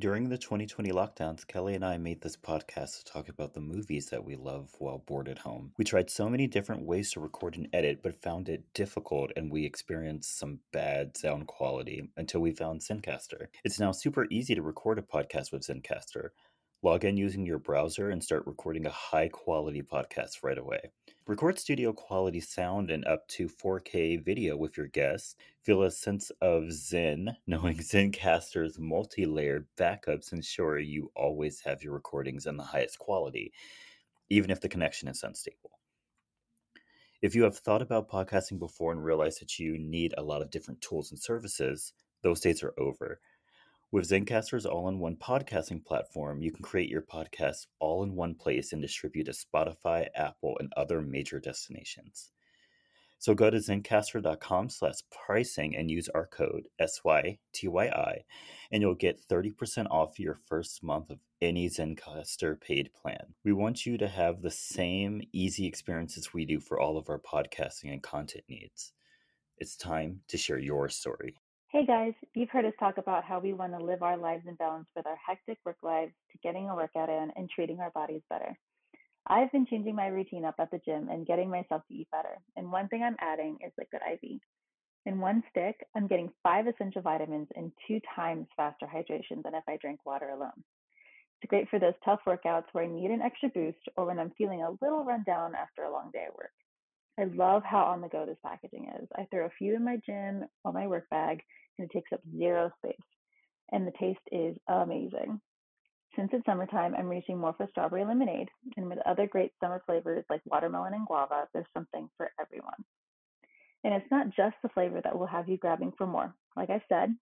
During the 2020 lockdowns, Kelly and I made this podcast to talk about the movies that we love while bored at home. We tried so many different ways to record and edit, but found it difficult and we experienced some bad sound quality until we found Zencastr. It's now super easy to record a podcast with Zencastr. Log in using your browser and start recording a high quality podcast right away. Record studio quality sound and up to 4K video with your guests. Feel a sense of zen knowing Zencastr's multi layered backups ensure you always have your recordings in the highest quality, even if the connection is unstable. If you have thought about podcasting before and realized that you need a lot of different tools and services, those days are over. With Zencastr's all in one podcasting platform, you can create your podcast all in one place and distribute to Spotify, Apple, and other major destinations. So go to zencastr.com slash pricing and use our code SYTYI, and you'll get 30% off your first month of any Zencaster paid plan. We want you to have the same easy experiences we do for all of our podcasting and content needs. It's time to share your story. Hey guys, you've heard us talk about how we want to live our lives in balance with our hectic work lives to getting a workout in and treating our bodies better. I've been changing my routine up at the gym and getting myself to eat better. And one thing I'm adding is Liquid IV. In one stick, I'm getting five essential vitamins and two times faster hydration than if I drank water alone. It's great for those tough workouts where I need an extra boost or when I'm feeling a little run down after a long day at work. I love how on the go this packaging is. I throw a few in my gym or my work bag, and it takes up zero space. And the taste is amazing. Since it's summertime, I'm reaching more for strawberry lemonade, and with other great summer flavors like watermelon and guava, there's something for everyone. And it's not just the flavor that will have you grabbing for more. Like I said,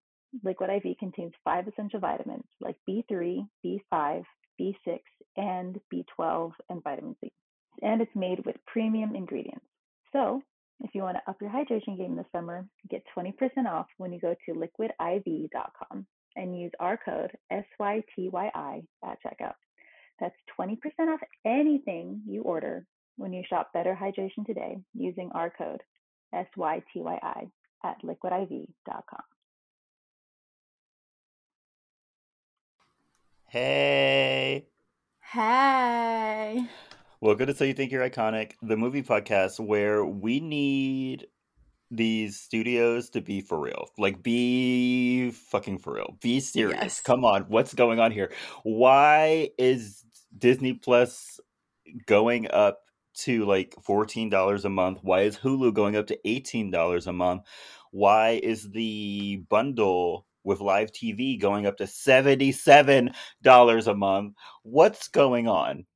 Liquid IV contains five essential vitamins like B3, B5, B6, and B12, and vitamin C. And it's made with premium ingredients. So, if you want to up your hydration game this summer, get 20% off when you go to liquidiv.com and use our code SYTYI at checkout. That's 20% off anything you order when you shop Better Hydration today using our code SYTYI at liquidiv.com. Hey! Hey. Welcome to So You Think You're Iconic, the movie podcast where we need these studios to be for real. Like, be fucking for real. Be serious. Yes. Come on. What's going on here? Why is Disney Plus going up to like $14 a month? Why is Hulu going up to $18 a month? Why is the bundle with live TV going up to $77 a month? What's going on?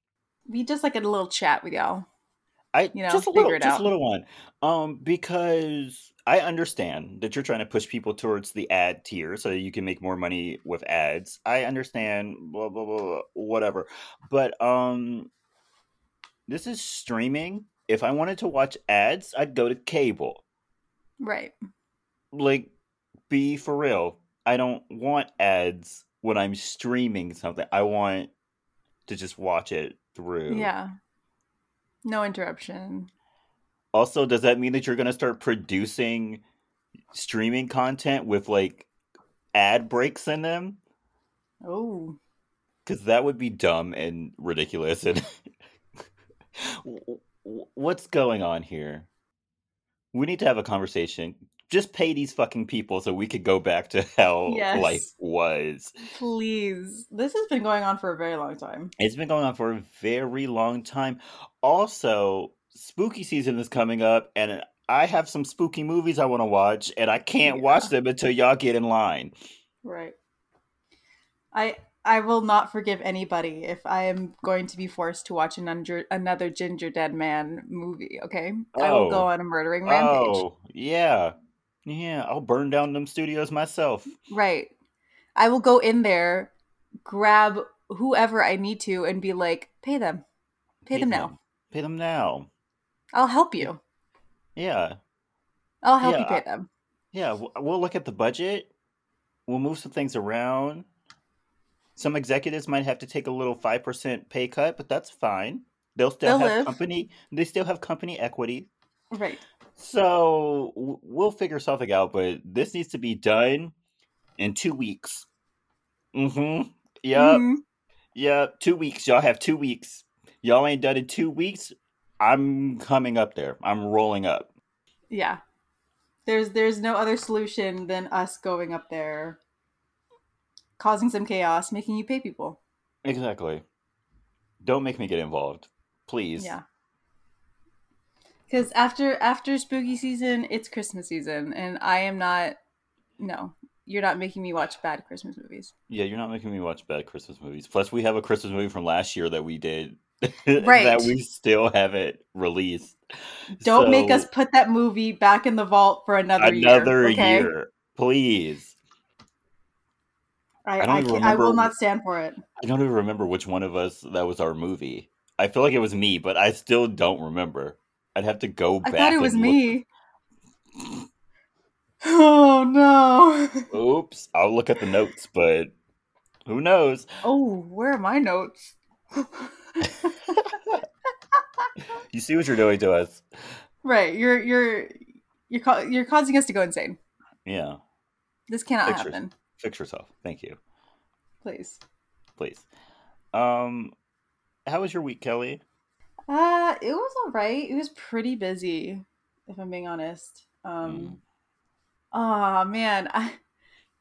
We just like a little chat with y'all. I You know, just a little, it just out. a little one. Um, because I understand that you're trying to push people towards the ad tier so that you can make more money with ads. I understand, blah blah blah, blah whatever. But um, this is streaming. If I wanted to watch ads, I'd go to cable. Right. Like, be for real. I don't want ads when I'm streaming something. I want to just watch it through. Yeah. No interruption. Also, does that mean that you're going to start producing streaming content with like ad breaks in them? Oh. Because that would be dumb and ridiculous. And what's going on here? We need to have a conversation. Just pay these fucking people so we could go back to how Yes. life was. Please. This has been going on for a very long time. It's been going on for a very long time. Also, spooky season is coming up, and I have some spooky movies I want to watch, and I can't Yeah. watch them until y'all get in line. Right. I I will not forgive anybody if I am going to be forced to watch an under, another Gingerdead Man movie, okay? I will go Oh. on a murdering rampage. Oh, yeah. Yeah, I'll burn down them studios myself. Right. I will go in there, grab whoever I need to, and be like, pay them. Pay, them now. Pay them now. I'll help you. Yeah. I'll help Yeah, you pay I- them. Yeah, we'll look at the budget. We'll move some things around. Some executives might have to take a little 5% pay cut, but that's fine. They'll still They'll have live. company they still have company equity. Right. So we'll figure something out, but this needs to be done in 2 weeks. Mm-hmm. Yep. Mhm. Yep. Two weeks. Y'all have two weeks. Y'all ain't done in two weeks. I'm coming up there. I'm rolling up. Yeah. There's there's no other solution than us going up there, causing some chaos, making you pay people. Exactly. Don't make me get involved. Please. Yeah. Because after after spooky season, it's Christmas season, and I am not. No, you're not making me watch bad Christmas movies. Yeah, you're not making me watch bad Christmas movies. Plus, we have a Christmas movie from last year that we did Right. that we still haven't released. Don't make us put that movie back in the vault for another, another year. Okay? year, please. I, I don't I, can't, I will not stand for it. I don't even remember which one of us that was our movie. I feel like it was me, but I still don't remember. I'd have to go back. I thought it was look. me. Oh no! Oops, I'll look at the notes, but who knows? Oh, where are my notes? You see what you're doing to us? right, you're you're you're ca- you're causing us to go insane. Yeah, This cannot Pictures. happen. fix yourself. Thank you, Please. please. Um, how was your week, Kelly? Uh, it was all right. It was pretty busy, if I'm being honest. Mm. Um, oh man, I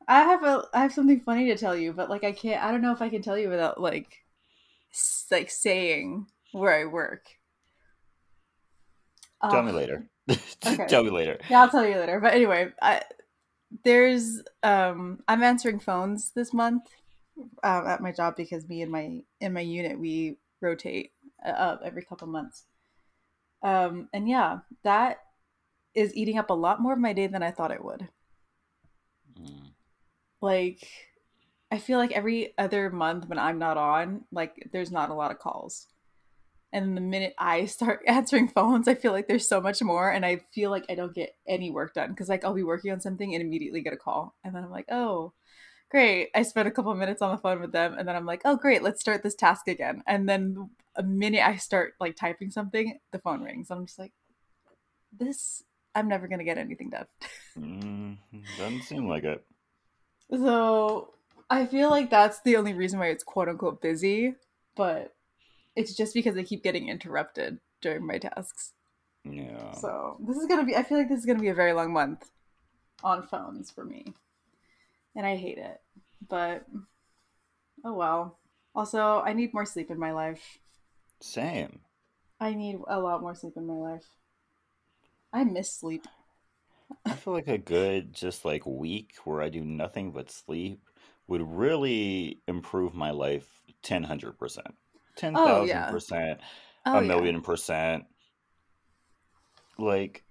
I have a I have something funny to tell you, but like I can't. I don't know if I can tell you without like s- like saying where I work. Tell me later. okay. Tell me later. Yeah, I'll tell you later. But anyway, I there's um I'm answering phones this month um, at my job because me and my in my unit we rotate up every couple months. Um and yeah, that is eating up a lot more of my day than I thought it would. Mm. Like I feel like every other month when I'm not on, like there's not a lot of calls. And the minute I start answering phones, I feel like there's so much more, and I feel like I don't get any work done because like I'll be working on something and immediately get a call, and then I'm like, oh, great. I spent a couple minutes on the phone with them, and then I'm like, oh, great, let's start this task again. And then a minute I start like typing something, the phone rings. I'm just like, this, I'm never gonna get anything done. Mm, doesn't seem like it. So I feel like that's the only reason why it's quote unquote busy, but it's just because I keep getting interrupted during my tasks. Yeah. So this is gonna be I feel like this is gonna be a very long month on phones for me. And I hate it. But oh well. Also, I need more sleep in my life. Same. I need a lot more sleep in my life. I miss sleep. I feel like a good just like week where I do nothing but sleep would really improve my life 10 100%. 10,000%, Oh, a yeah. million percent. Like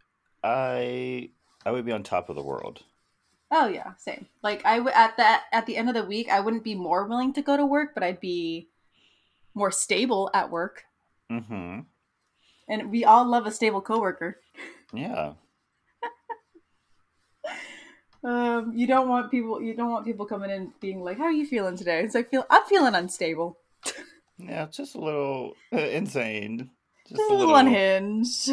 I I would be on top of the world. Oh yeah, same. Like I would at that at the end of the week, I wouldn't be more willing to go to work, but I'd be more stable at work. Mhm. And we all love a stable coworker. Yeah. Um, you don't want people. You don't want people coming in being like, "How are you feeling today?" It's like, "Feel I'm feeling unstable, Yeah, just a little uh, insane. Just just a little unhinged."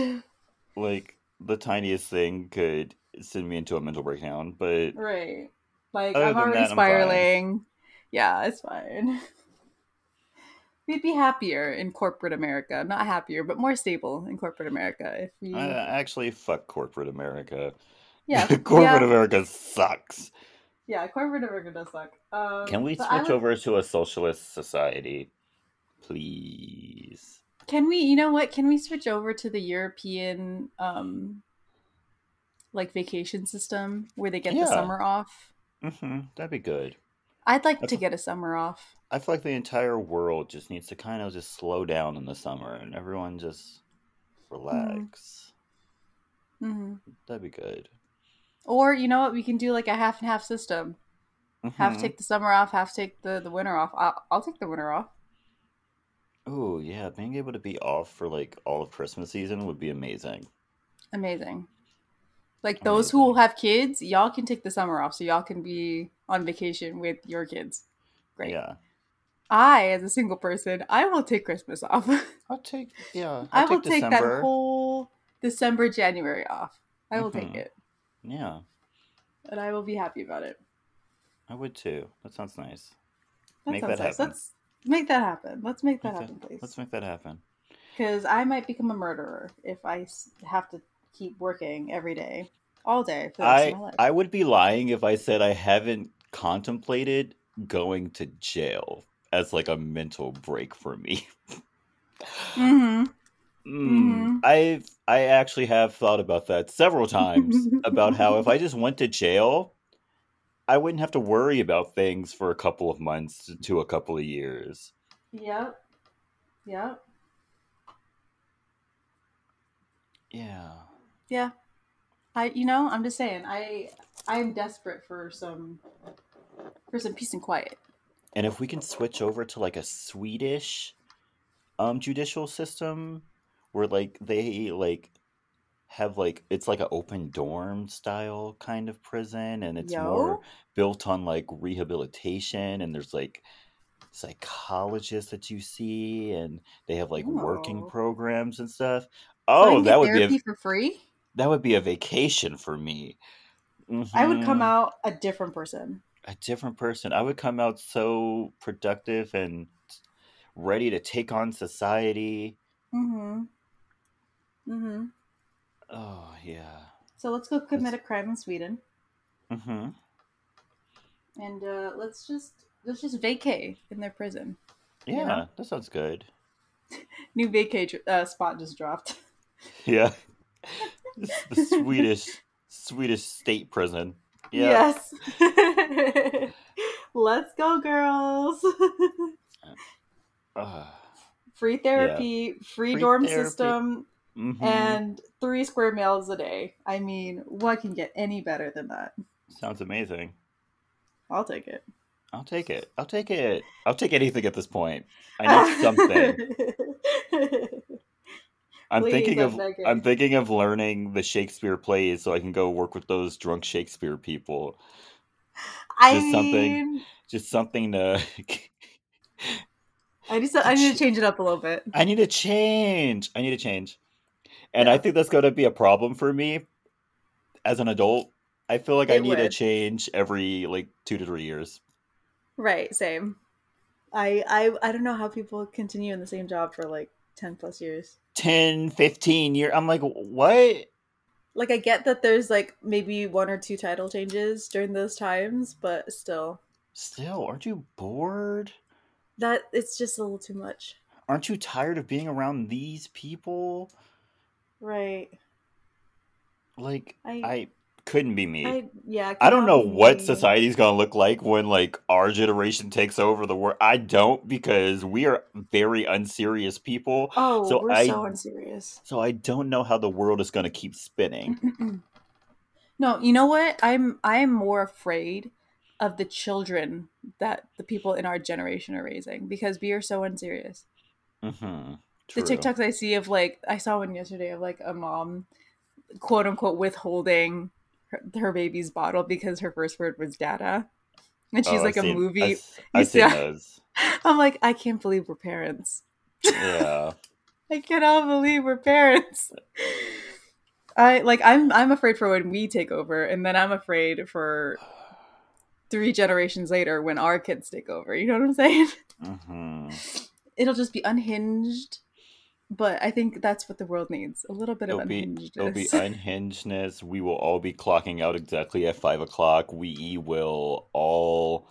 like the tiniest thing could send me into a mental breakdown, but Right. Like I'm already that, spiraling. Yeah, it's fine. We'd be happier in corporate America. Not happier, but more stable in corporate America if we. I actually fuck corporate America. yeah, corporate yeah, America sucks. yeah. Corporate America does suck. Um, Can we switch would- over to a socialist society, please? Can we? You know what? Can we switch over to the European, um, like vacation system where they get Yeah. the summer off? hmm that'd be good. I'd like to get a summer off. I feel like the entire world just needs to kind of just slow down in the summer and everyone just relax. hmm That'd be good. Or you know what? We can do like a half and half system. Half Mhm. take the summer off, half take the the winter off. I'll, I'll take the winter off. Oh yeah, being able to be off for like all of Christmas season would be amazing. Amazing. Like those who have kids, y'all can take the summer off, so y'all can be on vacation with your kids. Great. Yeah, I, as a single person, I will take Christmas off. I'll take yeah. I I'll will take that whole December, January off. I will take Mhm. it, Yeah, and I will be happy about it. I would too. That sounds nice. That make sounds that nice. happen. Let's make that happen. Let's make that happen, please. Let's make that happen. Because I might become a murderer if I have to keep working every day, all day for the I of my life. I would be lying if I said I haven't contemplated going to jail as like a mental break for me. mm-hmm. Mm, I've I actually have thought about that several times about how if I just went to jail, I wouldn't have to worry about things for a couple of months to- to a couple of years. Yep. Yep. Yeah. Yeah. I you know, I'm just saying, I I'm desperate for some for some peace and quiet. And if we can switch over to like a Swedish um judicial system where like they like have like it's like an open dorm style kind of prison and it's more built on like rehabilitation and there's like psychologists that you see and they have like working Oh. programs and stuff. Oh, can that would be a, for free. That would be a vacation for me. I would come Mhm. out a different person. a different person. I would come out so productive and ready to take on society. Mm-hmm. Mm-hmm. Oh yeah. So let's go commit a crime in Sweden, Mm-hmm. and uh, let's just let's just vacay in their prison. Yeah, You know? that sounds good. New vacay uh, spot just dropped. Yeah. The Swedish Swedish state prison. Yeah. Yes. let's go, girls. Free therapy, free, Free dorm therapy. system, Mhm. and three square meals a day. I mean, what can get any better than that? sounds amazing. I'll take it. I'll take it. I'll take it. I'll take anything at this point. I need something. I'm Please, thinking of. I'm thinking of learning the Shakespeare plays so I can go work with those drunk Shakespeare people. I Just something- mean, Just something to I need to, I need to change it up a little bit. I need to change. I need to change. And Yeah. I think that's going to be a problem for me as an adult. I feel like I It need to change every like 2 to 3 years. Right, same. I I I don't know how people continue in the same job for like 10 plus years. 10, 15 years. I'm like, "What?" Like I get that there's like maybe one or two title changes during those times, but still Still, aren't you bored? that it's just a little too much. Aren't you tired of being around these people? Right. Like I I couldn't be me. I yeah, I don't know what me. society's gonna look like when like our generation takes over the world. I don't because we are very unserious people. Oh, so we're I- so unserious. So I don't know how the world is gonna keep spinning. no, you know what? I'm I am more afraid of the children that the people in our generation are raising because we are so unserious. Mm-hmm. The TikToks I see of like I saw one yesterday of like a mom quote unquote withholding her, baby's bottle because her first word was data. And she's like a movie. Oh, I've you seen see- those. I'm like, I can't believe we're parents. Yeah. I cannot believe we're parents. I like I'm I'm afraid for when we take over, and then I'm afraid for three generations later when our kids take over. You know what I'm saying? hmm It'll just be unhinged. But I think that's what the world needs. A little bit It'll of be unhingedness. it'll be unhingedness. We will all be clocking out exactly at five o'clock. We will all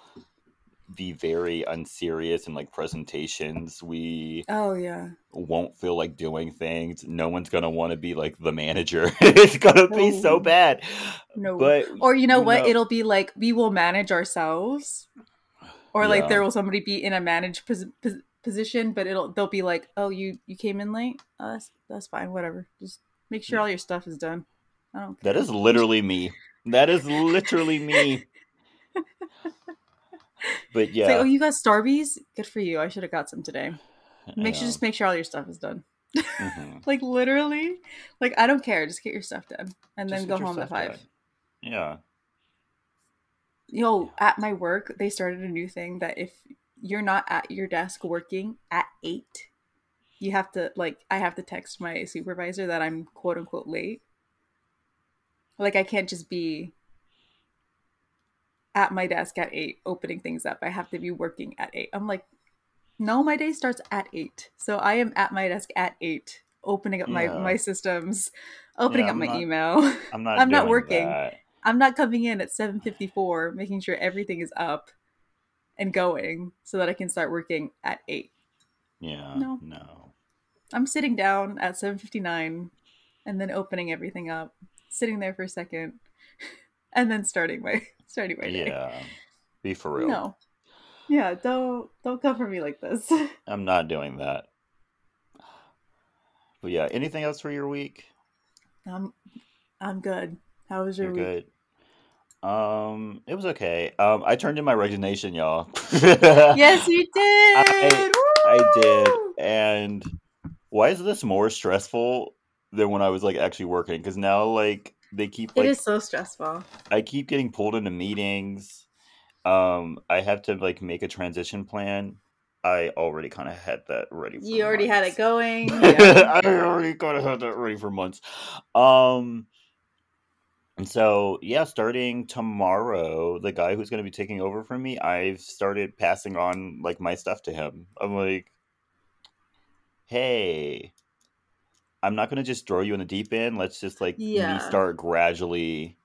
be very unserious in like presentations. We oh yeah. won't feel like doing things. No one's gonna want to be like the manager. it's gonna be so bad. No. But or you know what? know- It'll be like we will manage ourselves, or like there will somebody be in a managed pos- pos- position, but it'll they'll be like, oh, you you came in late. Oh, that's that's fine. Whatever. Just make sure all your stuff is done. I don't. that is literally me. That is literally me. But yeah, like, oh, you got Starbies? Good for you. I should have got some today. Make sure just make sure all your stuff is done. Mhm. Like literally, like I don't care. Just get your stuff done, and Just then go home at five. done. Yeah. Yo, at my work, they started a new thing that if you're not at your desk working at eight, you have to like I have to text my supervisor that I'm quote unquote late. Like I can't just be at my desk at eight, opening things up. I have to be working at eight. I'm like, no, my day starts at eight. So I am at my desk at eight, opening up my Yeah. my systems, opening Yeah, up my not- email. I'm not. I'm not working. that. I'm not coming in at 7:54, making sure everything is up and going so that I can start working at eight. Yeah. No. No. I'm sitting down at 7:59 and then opening everything up, sitting there for a second, and then starting my starting my day. Yeah. Be for real. No. Yeah, don't don't come for me like this. I'm not doing that. But yeah, anything else for your week? I'm I'm good. How was your You're week? good. Um, it was okay. Um, I turned in my resignation, y'all. Yes, you did. I did. And why is this more stressful than when I was like actually working? Because now, like, they keep It like is so stressful. I keep getting pulled into meetings. Um, I have to like make a transition plan. I already kind of had that ready. For You already had it going. Yeah. I already kind of had that ready for months. Um, and so yeah, starting tomorrow, the guy who's going to be taking over from me, I've started passing on like my stuff to him. I'm like, hey, I'm not going to just throw you in the deep end. Let's just like me Yeah. start gradually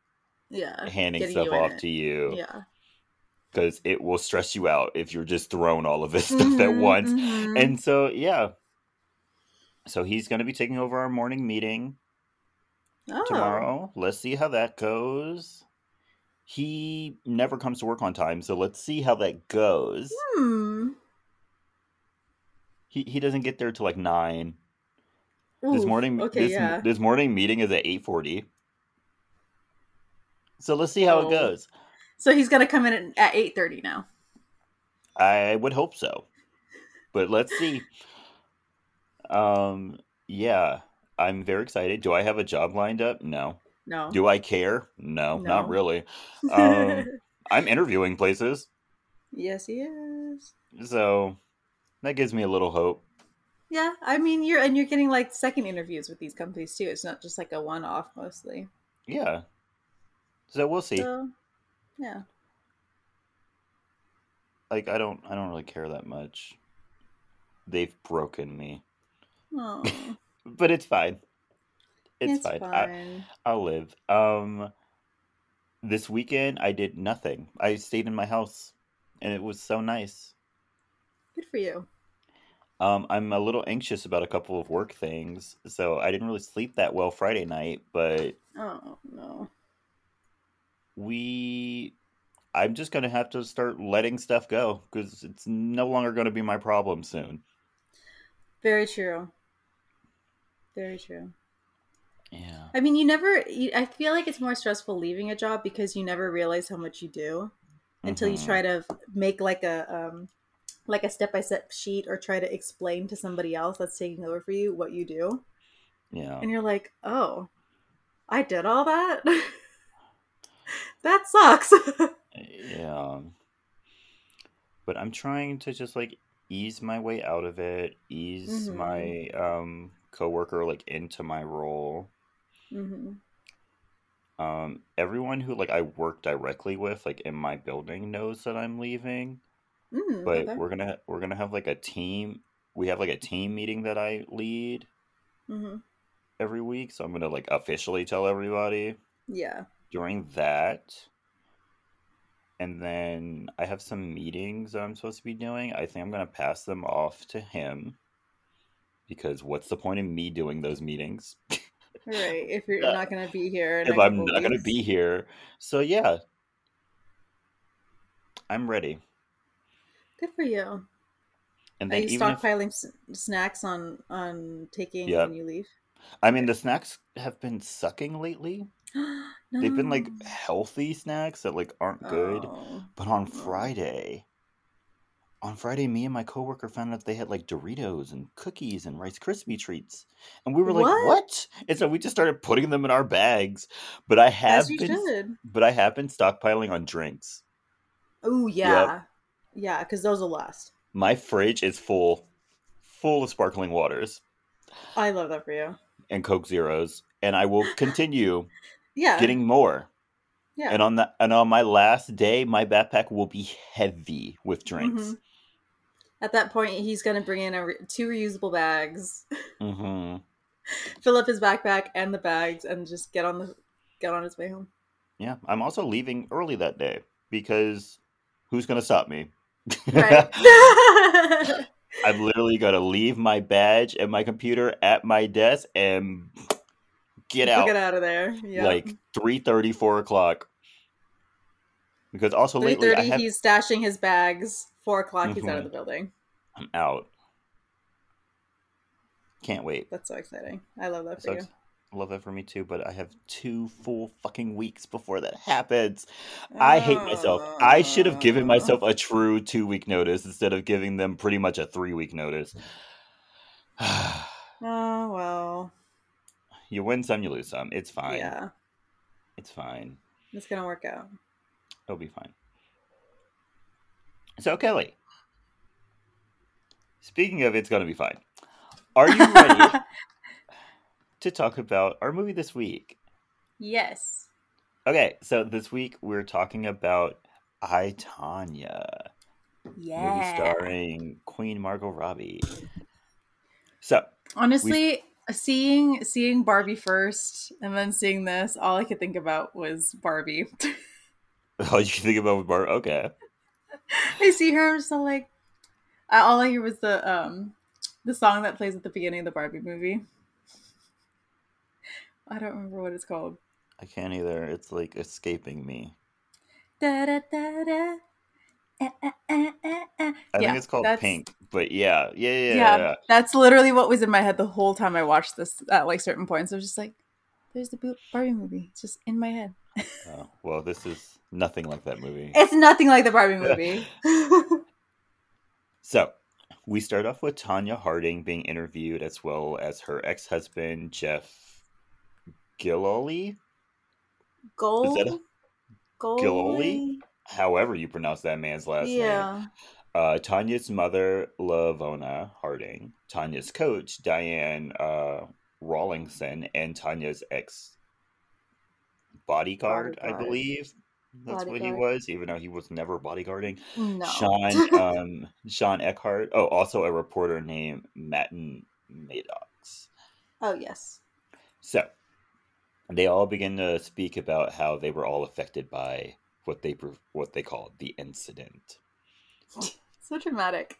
yeah. handing getting stuff off it. to you Yeah. because it will stress you out if you're just throwing all of this stuff at once. Mhm. And so, yeah. So he's going to be taking over our morning meeting oh. tomorrow. Let's see how that goes. He never comes to work on time, so let's see how that goes. Hmm. He he doesn't get there till like 9. this morning Okay, this, yeah. this morning meeting is at 8:40. So let's see how Oh. it goes. So he's gonna come in at eight thirty now. I would hope so. But let's see. Um yeah, I'm very excited. Do I have a job lined up? No. No. Do I care? No, not really. Um, I'm interviewing places, yes, he is. so that gives me a little hope. Yeah, I mean you're and you're getting like second interviews with these companies too. It's not just like a one off mostly. Yeah. So we'll see. So yeah. Like I don't I don't really care that much. They've broken me. Oh, But it's fine. It's, it's fine. fine. I, I'll live. Um this weekend I did nothing. I stayed in my house and it was so nice. Good for you. Um, I'm a little anxious about a couple of work things, so I didn't really sleep that well Friday night, but Oh no. we I'm just going to have to start letting stuff go cuz it's no longer going to be my problem soon. Very true. Very true. Yeah. I mean, you never. You, I feel like it's more stressful leaving a job because you never realize how much you do until you Mhm. try to make like a um, like a step by step sheet or try to explain to somebody else that's taking over for you what you do, Yeah. and you're like, oh, I did all that. that sucks. Yeah. But I'm trying to just like ease my way out of it, ease Mhm. my um coworker like into my role. hmm Um everyone who like I work directly with like in my building knows that I'm leaving. Mm, but okay. we're gonna we're gonna have like a team we have like a team meeting that i lead hmm every week so i'm gonna like officially tell everybody Yeah. during that and then i have some meetings that i'm supposed to be doing i think i'm gonna pass them off to him because what's the point of me doing those meetings Right. If you're Yeah. not going to be here, if I'm not gonna be here so yeah i'm ready Good for you. and Are you even if stockpiling s- snacks on on taking Yep. when you leave? i mean the snacks have been sucking lately no. They've been like healthy snacks that like aren't good. Oh. But on Oh. Friday, on Friday, me and my coworker found out they had like Doritos and cookies and Rice Krispie treats, and we were like, What? "What?" And so we just started putting them in our bags. But I have been, should. but I have been stockpiling on drinks. Oh yeah, yeah, because those will last. My fridge is full, full of sparkling waters I love that for you. and Coke Zeros, and I will continue Yeah, getting more. Yeah. And on the and on my last day, my backpack will be heavy with drinks. Mhm. At that point, he's gonna bring in a re- two reusable bags, hmm fill up his backpack and the bags, and just get on the get on his way home. Yeah, I'm also leaving early that day because who's gonna stop me? Right. I've literally got to leave my badge and my computer at my desk and get out Get out of there. Yeah. like 3.30, 4 o'clock. Because also three lately I have, he's stashing his bags. Four o'clock, he's out of the building. I'm out. Can't wait. That's so exciting. I love that for So you. ex- love that for me too, but I have two full fucking weeks before that happens. I hate myself. I should have given Uh, myself a true two week notice instead of giving them pretty much a three week notice. Oh well. you win some, you lose some. It's fine. Yeah, It's fine. it's gonna work out. It'll be fine. So, Kelly, speaking of it's going to be fine, are you ready to talk about our movie this week? yes. Okay, so this week we're talking about I, Tonya, Yeah. movie starring Queen Margot Robbie. So, Honestly, seeing seeing Barbie first and then seeing this, all I could think about was Barbie. all you can think about with Bar, okay. I see her, I'm just all like, I- all I hear was the um the song that plays at the beginning of the Barbie movie. I don't remember what it's called. I can't either. It's like escaping me. Da, da, da, da. Eh, eh, eh, eh. I Yeah, think it's called Pink, but yeah, yeah, yeah, Yeah, yeah. that's literally what was in my head the whole time I watched this at like certain points. I was just like, "There's the Barbie movie." It's just in my head. Oh, well, this is nothing like that movie. It's nothing like the Barbie movie. So, we start off with Tonya Harding being interviewed as well as her ex husband, Jeff Gillooly. Gold. Is that Gillooly? However, you pronounce that man's last name. Yeah. Uh, Tonya's mother, Lavona Harding. Tonya's coach, Diane uh, Rawlinson. And Tonya's ex bodyguard, I believe. That's what he was, even though he was never bodyguarding. No. Sean um Sean Eckhart. Oh, also a reporter named Martin Maddox. oh yes. So they all begin to speak about how they were all affected by what they what they called the incident. So dramatic.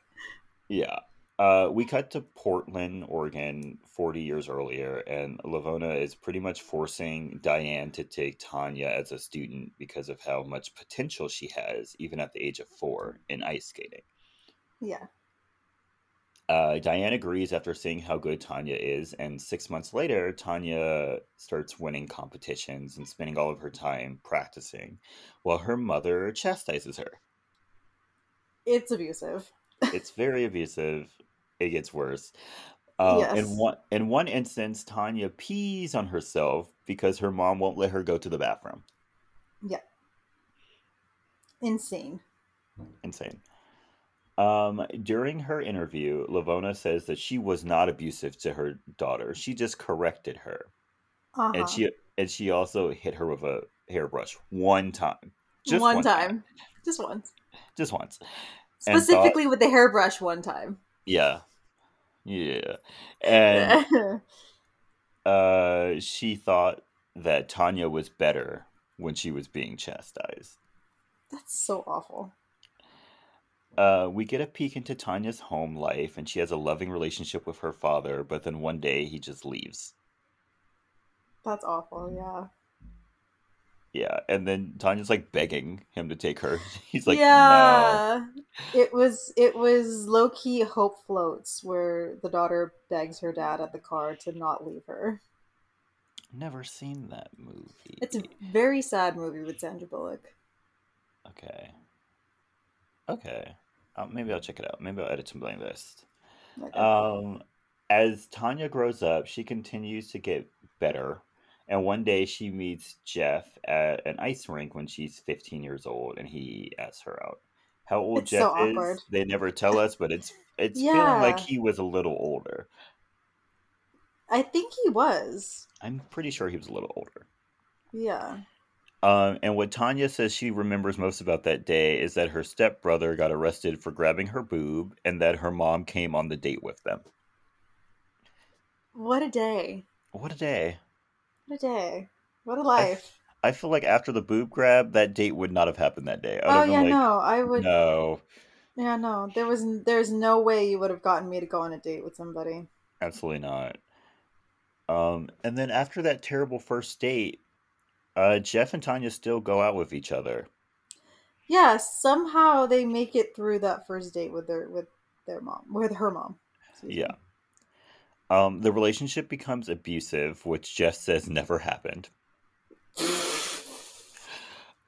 Yeah. Uh, we cut to Portland, Oregon, 40 years earlier, and Lavona is pretty much forcing Diane to take Tonya as a student because of how much potential she has, even at the age of four, in ice skating. Yeah. Uh, Diane agrees after seeing how good Tonya is, and six months later, Tonya starts winning competitions and spending all of her time practicing, while her mother chastises her. It's abusive. It's very abusive. It gets worse. Um, Yes. In one in one instance, Tonya pees on herself because her mom won't let her go to the bathroom. Yeah. Insane. Insane. Um, during her interview, Lavona says that she was not abusive to her daughter. She just corrected her. Uh-huh. and she and she also hit her with a hairbrush one time, just one, time. Just once. just once. And thought- Specifically with the hairbrush one time. Yeah, yeah, and uh, she thought that Tonya was better when she was being chastised. That's so awful. Uh, we get a peek into Tonya's home life, and she has a loving relationship with her father. But then one day he just leaves. That's awful, yeah. Yeah, and then Tonya's like begging him to take her. He's like, no. yeah. It was it was low key hope floats where the daughter begs her dad at the car to not leave her. Never seen that movie. It's a very sad movie with Sandra Bullock. Okay. Okay. Uh, maybe I'll check it out. Maybe I'll edit some my list. Like, Um, as Tonya grows up, she continues to get better. And one day she meets Jeff at an ice rink when she's 15 years old, and he asks her out. How old It's Jeff so is, awkward. they never tell us, but it's it's feeling like he was a little older. I think he was. I'm pretty sure he was a little older. Yeah. Um, and what Tonya says she remembers most about that day is that her stepbrother got arrested for grabbing her boob and that her mom came on the date with them. What a day. What a day. What a day. What a life. I feel like after the boob grab, that date would not have happened that day. oh yeah, like, no, I would. No. Yeah, no. There was there's no way you would have gotten me to go on a date with somebody. Absolutely not. Um, and then after that terrible first date, uh, Jeff and Tonya still go out with each other. Yeah, somehow they make it through that first date with their with their mom, with her mom. Yeah. Um, the relationship becomes abusive, which Jeff says never happened.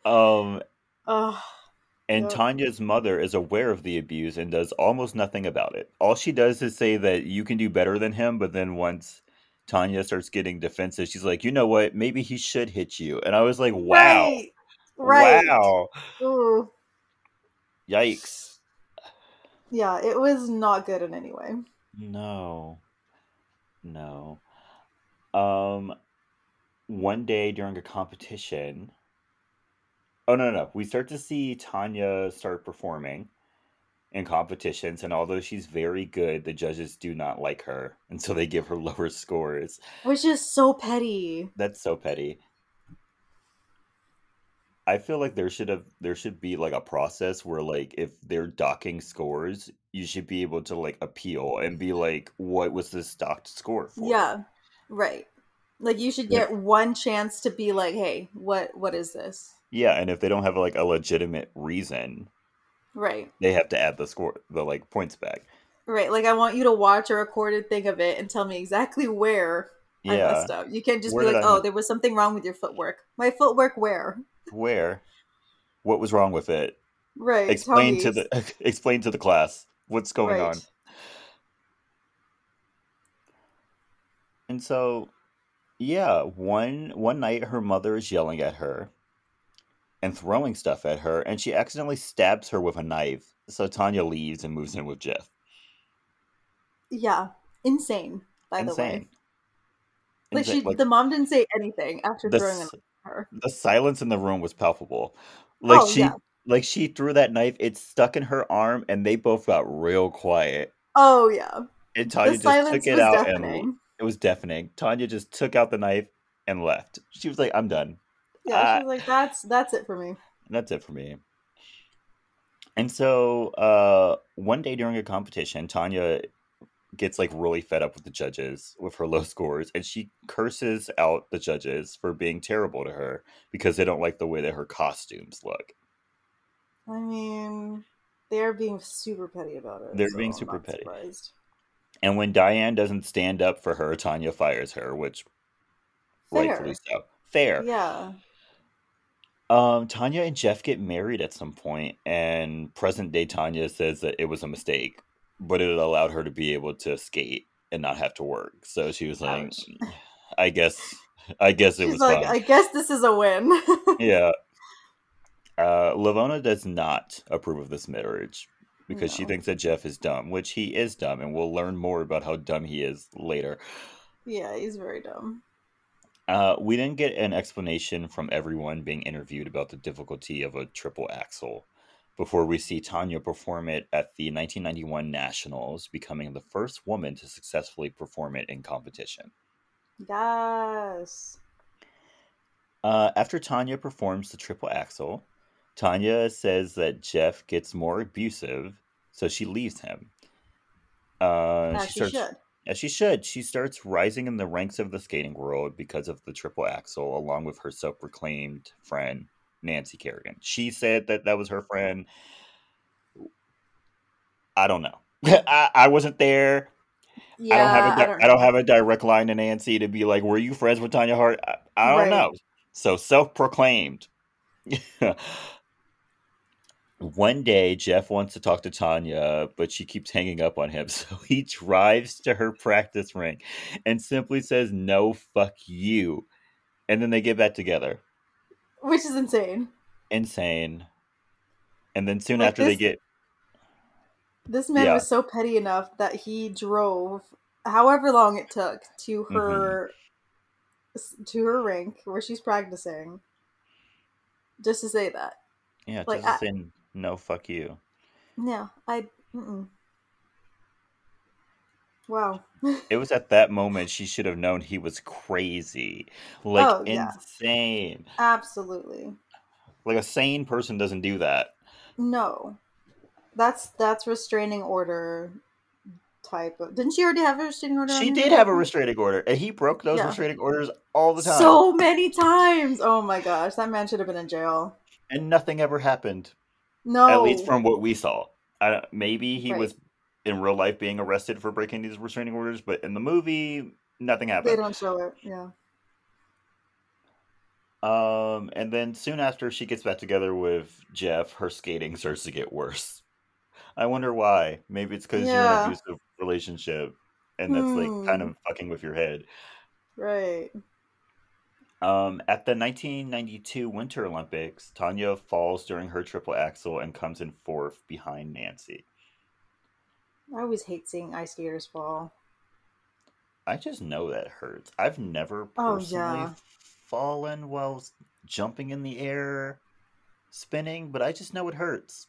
um, and Tonya's mother is aware of the abuse and does almost nothing about it. All she does is say that you can do better than him, but then once Tonya starts getting defensive, she's like, you know what? Maybe he should hit you. And I was like, wow. Right. right. Wow. Ooh. Yikes. Yeah, it was not good in any way. No. No. Um, one day during a competition. Oh no, no, no. We start to see Tonya start performing in competitions, and although she's very good, the judges do not like her, and so they give her lower scores. Which is so petty. That's so petty. I feel like there should have there should be like a process where like if they're docking scores, you should be able to like appeal and be like, what was this docked score for? Yeah, right. Like you should get one chance to be like, hey, what what is this? Yeah, and if they don't have like a legitimate reason, right, they have to add the score, the like points back. Right. Like I want you to watch a recorded thing of it and tell me exactly where yeah. I messed up. You can't just where be like, oh, there was something wrong with your footwork. My footwork where? Where? What was wrong with it? Right. Explain to the explain to the class what's going right. on. And so yeah, one one night her mother is yelling at her and throwing stuff at her, and she accidentally stabs her with a knife. So Tonya leaves and moves in with Jeff. Yeah, insane. By insane. the way, like she, like, the mom didn't say anything after the, throwing her. The silence in the room was palpable. Like oh, she, yeah. like she threw that knife. It stuck in her arm, and they both got real quiet. Oh yeah. And Tonya the just took it out deafening. and it was deafening. Tonya just took out the knife and left. She was like, "I'm done." Yeah, uh, she was like, "That's that's it for me." That's it for me. And so, uh, one day during a competition, Tonya gets like really fed up with the judges with her low scores, and she curses out the judges for being terrible to her because they don't like the way that her costumes look. I mean, they're being super petty about it. They're so being super petty. Surprised. And when Diane doesn't stand up for her, Tonya fires her, which Fair. rightfully so. Fair. Yeah. Um, Tonya and Jeff get married at some point, and present day Tonya says that it was a mistake, but it allowed her to be able to skate and not have to work. So she was like, "I guess, I guess it She's was like, fun. I guess this is a win." yeah. Uh, Lavona does not approve of this marriage because no. she thinks that Jeff is dumb, which he is dumb, and we'll learn more about how dumb he is later. Yeah, he's very dumb. Uh, we didn't get an explanation from everyone being interviewed about the difficulty of a triple axel before we see Tonya perform it at the 1991 Nationals, becoming the first woman to successfully perform it in competition. Yes. Uh, after Tonya performs the triple axel, Tonya says that Jeff gets more abusive, so she leaves him. Uh, as she, starts, should. As she should. She starts rising in the ranks of the skating world because of the triple axel, along with her self proclaimed friend, Nancy Kerrigan. She said that that was her friend. I don't know. I, I wasn't there. Yeah, I don't have a I don't, I don't, have a direct line to Nancy to be like, "Were you friends with Tonya Hart?" I, I don't right. know. So self proclaimed. One day, Jeff wants to talk to Tonya, but she keeps hanging up on him. So he drives to her practice rink and simply says, No, fuck you. And then they get back together. Which is insane. Insane. And then soon like after this, they get. This man yeah. was so petty enough that he drove however long it took to mm-hmm. her mm-hmm. to her rink where she's practicing just to say that. Yeah, Like, just I- saying no, fuck you. Yeah, I. Mm-mm. Wow. It was at that moment she should have known he was crazy, like Oh, yeah. insane. Absolutely. Like a sane person doesn't do that. No. That's that's restraining order type of. Didn't she already have a restraining order? She did have a restraining order, and he broke those Yeah. restraining orders all the time, So many times. Oh my gosh, that man should have been in jail. and nothing ever happened. No. At least from what we saw. I, maybe he Right. was in real life being arrested for breaking these restraining orders, but in the movie, nothing happens. they don't show it. Yeah. Um, and then soon after she gets back together with Jeff, her skating starts to get worse. I wonder why. Maybe it's because you're in Yeah. an abusive relationship, and that's like kind Hmm. of fucking with your head. Right. Um, at the 1992 Winter Olympics, Tonya falls during her triple axel and comes in fourth behind Nancy. I always hate seeing ice skaters fall. I just know that hurts. I've never Oh, personally yeah. fallen while jumping in the air, spinning, but I just know it hurts.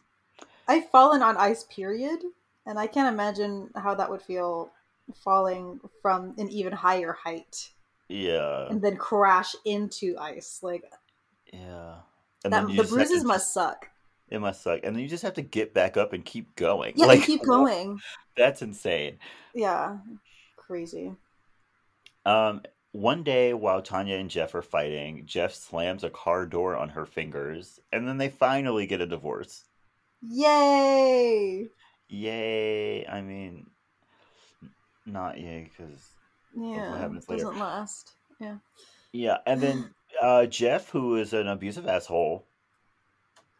I've fallen on ice, period, and I can't imagine how that would feel falling from an even higher height Yeah, and then crash into ice. Like yeah. And that, then the have to bruises must suck. It must suck, and then you just have to get back up and keep going. Yeah, like keep going. That's insane. Yeah, crazy. Um, one day while Tonya and Jeff are fighting, Jeff slams a car door on her fingers, and then they finally get a divorce. Yay! Yay! I mean, not yay because Yeah, happens later. doesn't last. Yeah. yeah, and then uh, Jeff, who is an abusive asshole,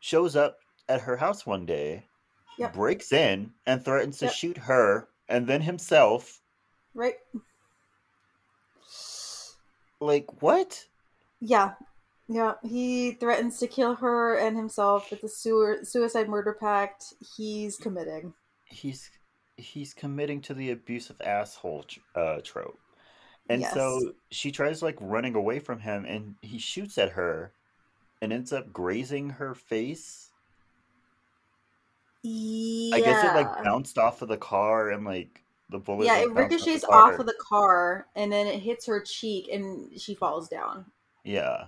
shows up at her house one day, Yep. breaks in, and threatens to Yep. shoot her and then himself. Right. Like what? Yeah. Yeah. He threatens to kill her and himself with the sewer, suicide murder pact he's committing. he's he's committing to the abusive asshole uh, trope and Yes. so she tries like running away from him and he shoots at her and ends up grazing her face Yeah. i guess it like bounced off of the car and like the bullet yeah, like, it ricochets car. off of the car and then it hits her cheek and she falls down. yeah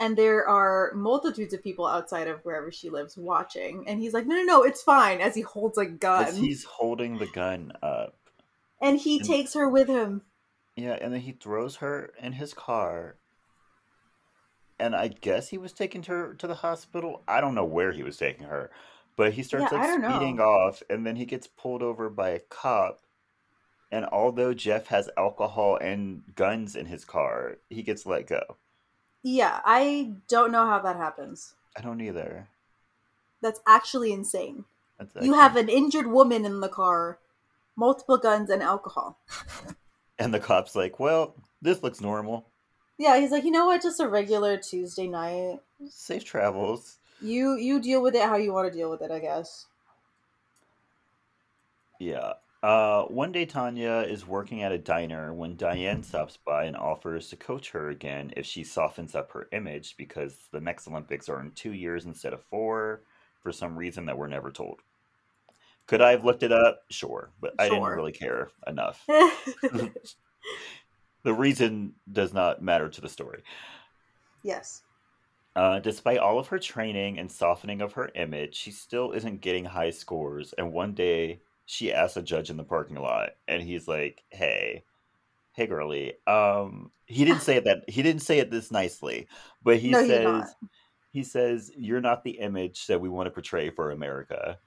And there are multitudes of people outside of wherever she lives watching. And he's like, no, no, no, it's fine, as he holds a gun. as he's holding the gun up And he And- takes her with him. yeah and then he throws her in his car and i guess he was taking her to the hospital i don't know where he was taking her but he starts Yeah, like don't know. speeding off and then he gets pulled over by a cop and although jeff has alcohol and guns in his car he gets let go Yeah, I don't know how that happens. i don't either That's actually insane. That's You have an injured woman in the car, multiple guns, and alcohol. and the cop's like well this looks normal Yeah, he's like, you know what? Just a regular Tuesday night. safe travels You you deal with it how you want to deal with it, I guess. Yeah. Uh, one day, Tonya is working at a diner when Diane stops by and offers to coach her again if she softens up her image because the next Olympics are in two years instead of four for some reason that we're never told. Could I have looked it up? Sure, but I didn't really care enough. The reason does not matter to the story. yes. Uh, despite all of her training and softening of her image, she still isn't getting high scores. And one day, she asks a judge in the parking lot, and he's like, "Hey, hey, girlie." Um, he didn't say it that he didn't say it this nicely, but he No, says he says you're not the image that we want to portray for America.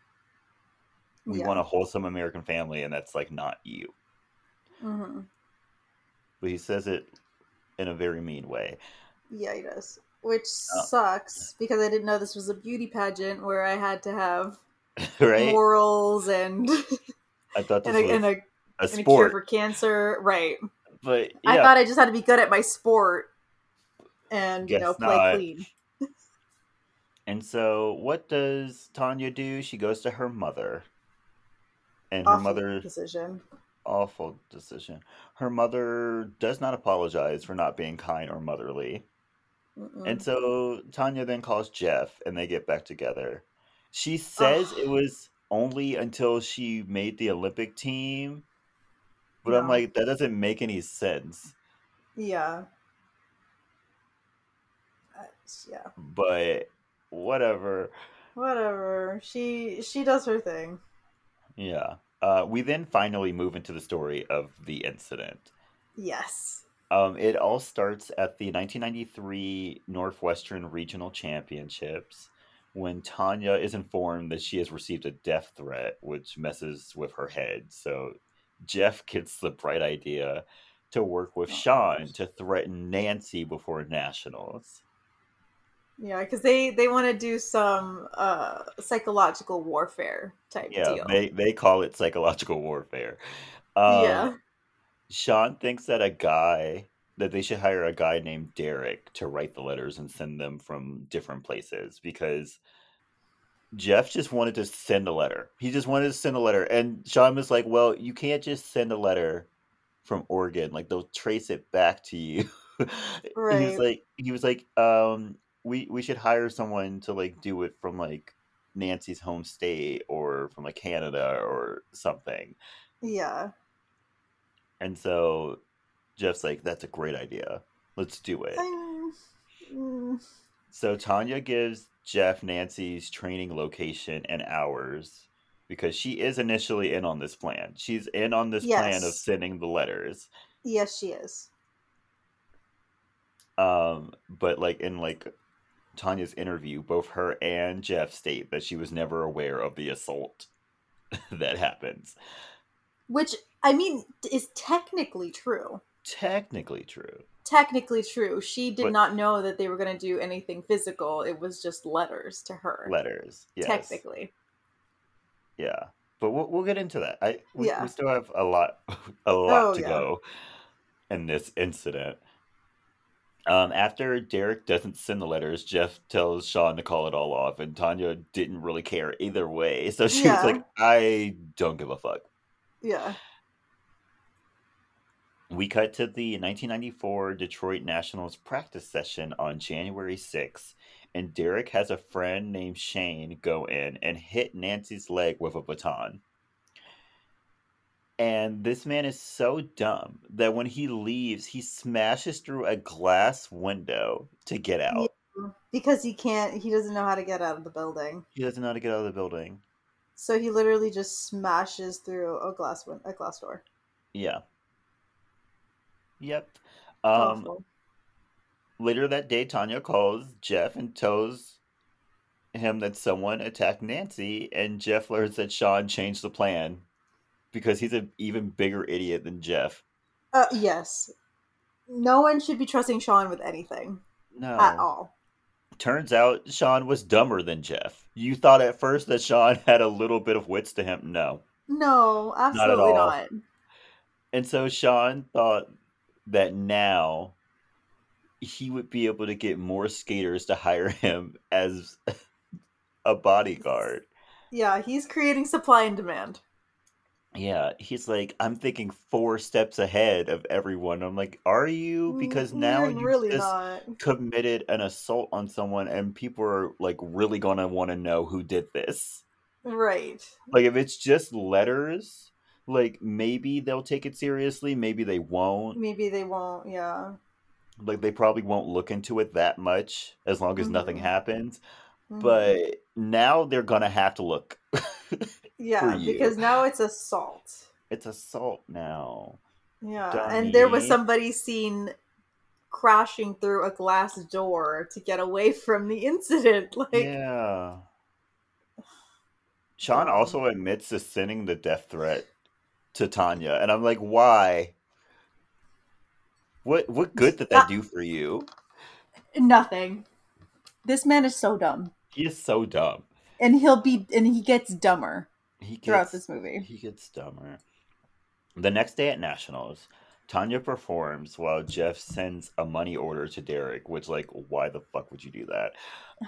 We Yeah. want a wholesome American family, and that's like not you. hmm But he says it in a very mean way. Yeah, he does. Which Oh. sucks because I didn't know this was a beauty pageant where I had to have right? morals and I thought this and a, was and a, a and a cure sport, for cancer. Right. but yeah, I thought I just had to be good at my sport and you know play not. clean. And so, what does Tonya do? She goes to her mother, and her Awful mother decision. awful decision. Her mother does not apologize for not being kind or motherly. Mm-mm. And so Tonya then calls Jeff and they get back together. She says it was only until she made the Olympic team. But I'm like, that doesn't make any sense. Yeah. Uh, yeah. But whatever. Whatever. She she does her thing. Yeah. Uh, we then finally move into the story of the incident. Yes. Um, it all starts at the 1993 Northwestern Regional Championships when Tonya is informed that she has received a death threat, which messes with her head. So Jeff gets the bright idea to work with Oh, Sean to threaten Nancy before nationals. Yeah, because they they want to do some uh psychological warfare type Yeah, deal. they, they call it psychological warfare. Um, yeah. Sean thinks that a guy that they should hire a guy named Derek to write the letters and send them from different places because Jeff just wanted to send a letter. He just wanted to send a letter, and Sean was like, "Well, you can't just send a letter from Oregon. Like they'll trace it back to you." he was like, he was like, um, "We we should hire someone to like do it from like Nancy's home state or from like Canada or something." Yeah. And so Jeff's like, that's a great idea. Let's do it. I'm, mm, So Tonya gives Jeff Nancy's training location and hours because she is initially in on this plan. She's in on this plan of sending the letters. yes, she is. Um, but like in like Tonya's interview, both her and Jeff state that she was never aware of the assault that happens. Which I mean is technically true. Technically true. Technically true. She did But- not know that they were going to do anything physical. It was just letters to her. Letters. Yes. Technically. Yeah, but we'll we'll get into that. I we, Yeah. we still have a lot a lot Oh, to yeah. go in this incident. Um, after Derek doesn't send the letters, Jeff tells Sean to call it all off, and Tonya didn't really care either way. So she was like, "I don't give a fuck." Yeah. We cut to the 1994 Detroit Nationals practice session on January 6th, and Derek has a friend named Shane go in and hit Nancy's leg with a baton. And this man is so dumb that when he leaves, he smashes through a glass window to get out. Because he can't he doesn't know how to get out of the building. He doesn't know how to get out of the building. So he literally just smashes through a glass win- a glass door. Yeah. Yep. Um, Awful. Later that day, Tonya calls Jeff and tells him that someone attacked Nancy, and Jeff learns that Sean changed the plan because he's an even bigger idiot than Jeff. Uh, yes. No one should be trusting Sean with anything No. at all. Turns out Sean was dumber than Jeff. You thought at first that Sean had a little bit of wits to him. No. No, absolutely all. not. And so Sean thought that now he would be able to get more skaters to hire him as a bodyguard. Yeah, he's creating supply and demand. Yeah, he's like, I'm thinking four steps ahead of everyone. I'm like, are you? Because Mm, now you're you really just not. committed an assault on someone, and people are like really gonna want to know who did this. Right. Like, if it's just letters, like maybe they'll take it seriously, maybe they won't. Maybe they won't. Yeah. Like, they probably won't look into it that much as long as nothing Mhm. happens. Mhm. But now they're gonna have to look. yeah, because now it's assault. it's assault now. Yeah, and there was somebody seen crashing through a glass door to get away from the incident. Like, yeah. Sean also admits to sending the death threat to Tonya, and I'm like, why? What what good did that do for you? nothing. This man is so dumb, He is so dumb. and he'll be, and he gets dumber He gets, throughout this movie. He gets dumber. The next day at Nationals, Tonya performs while Jeff sends a money order to Derek, which like, why the fuck would you do that?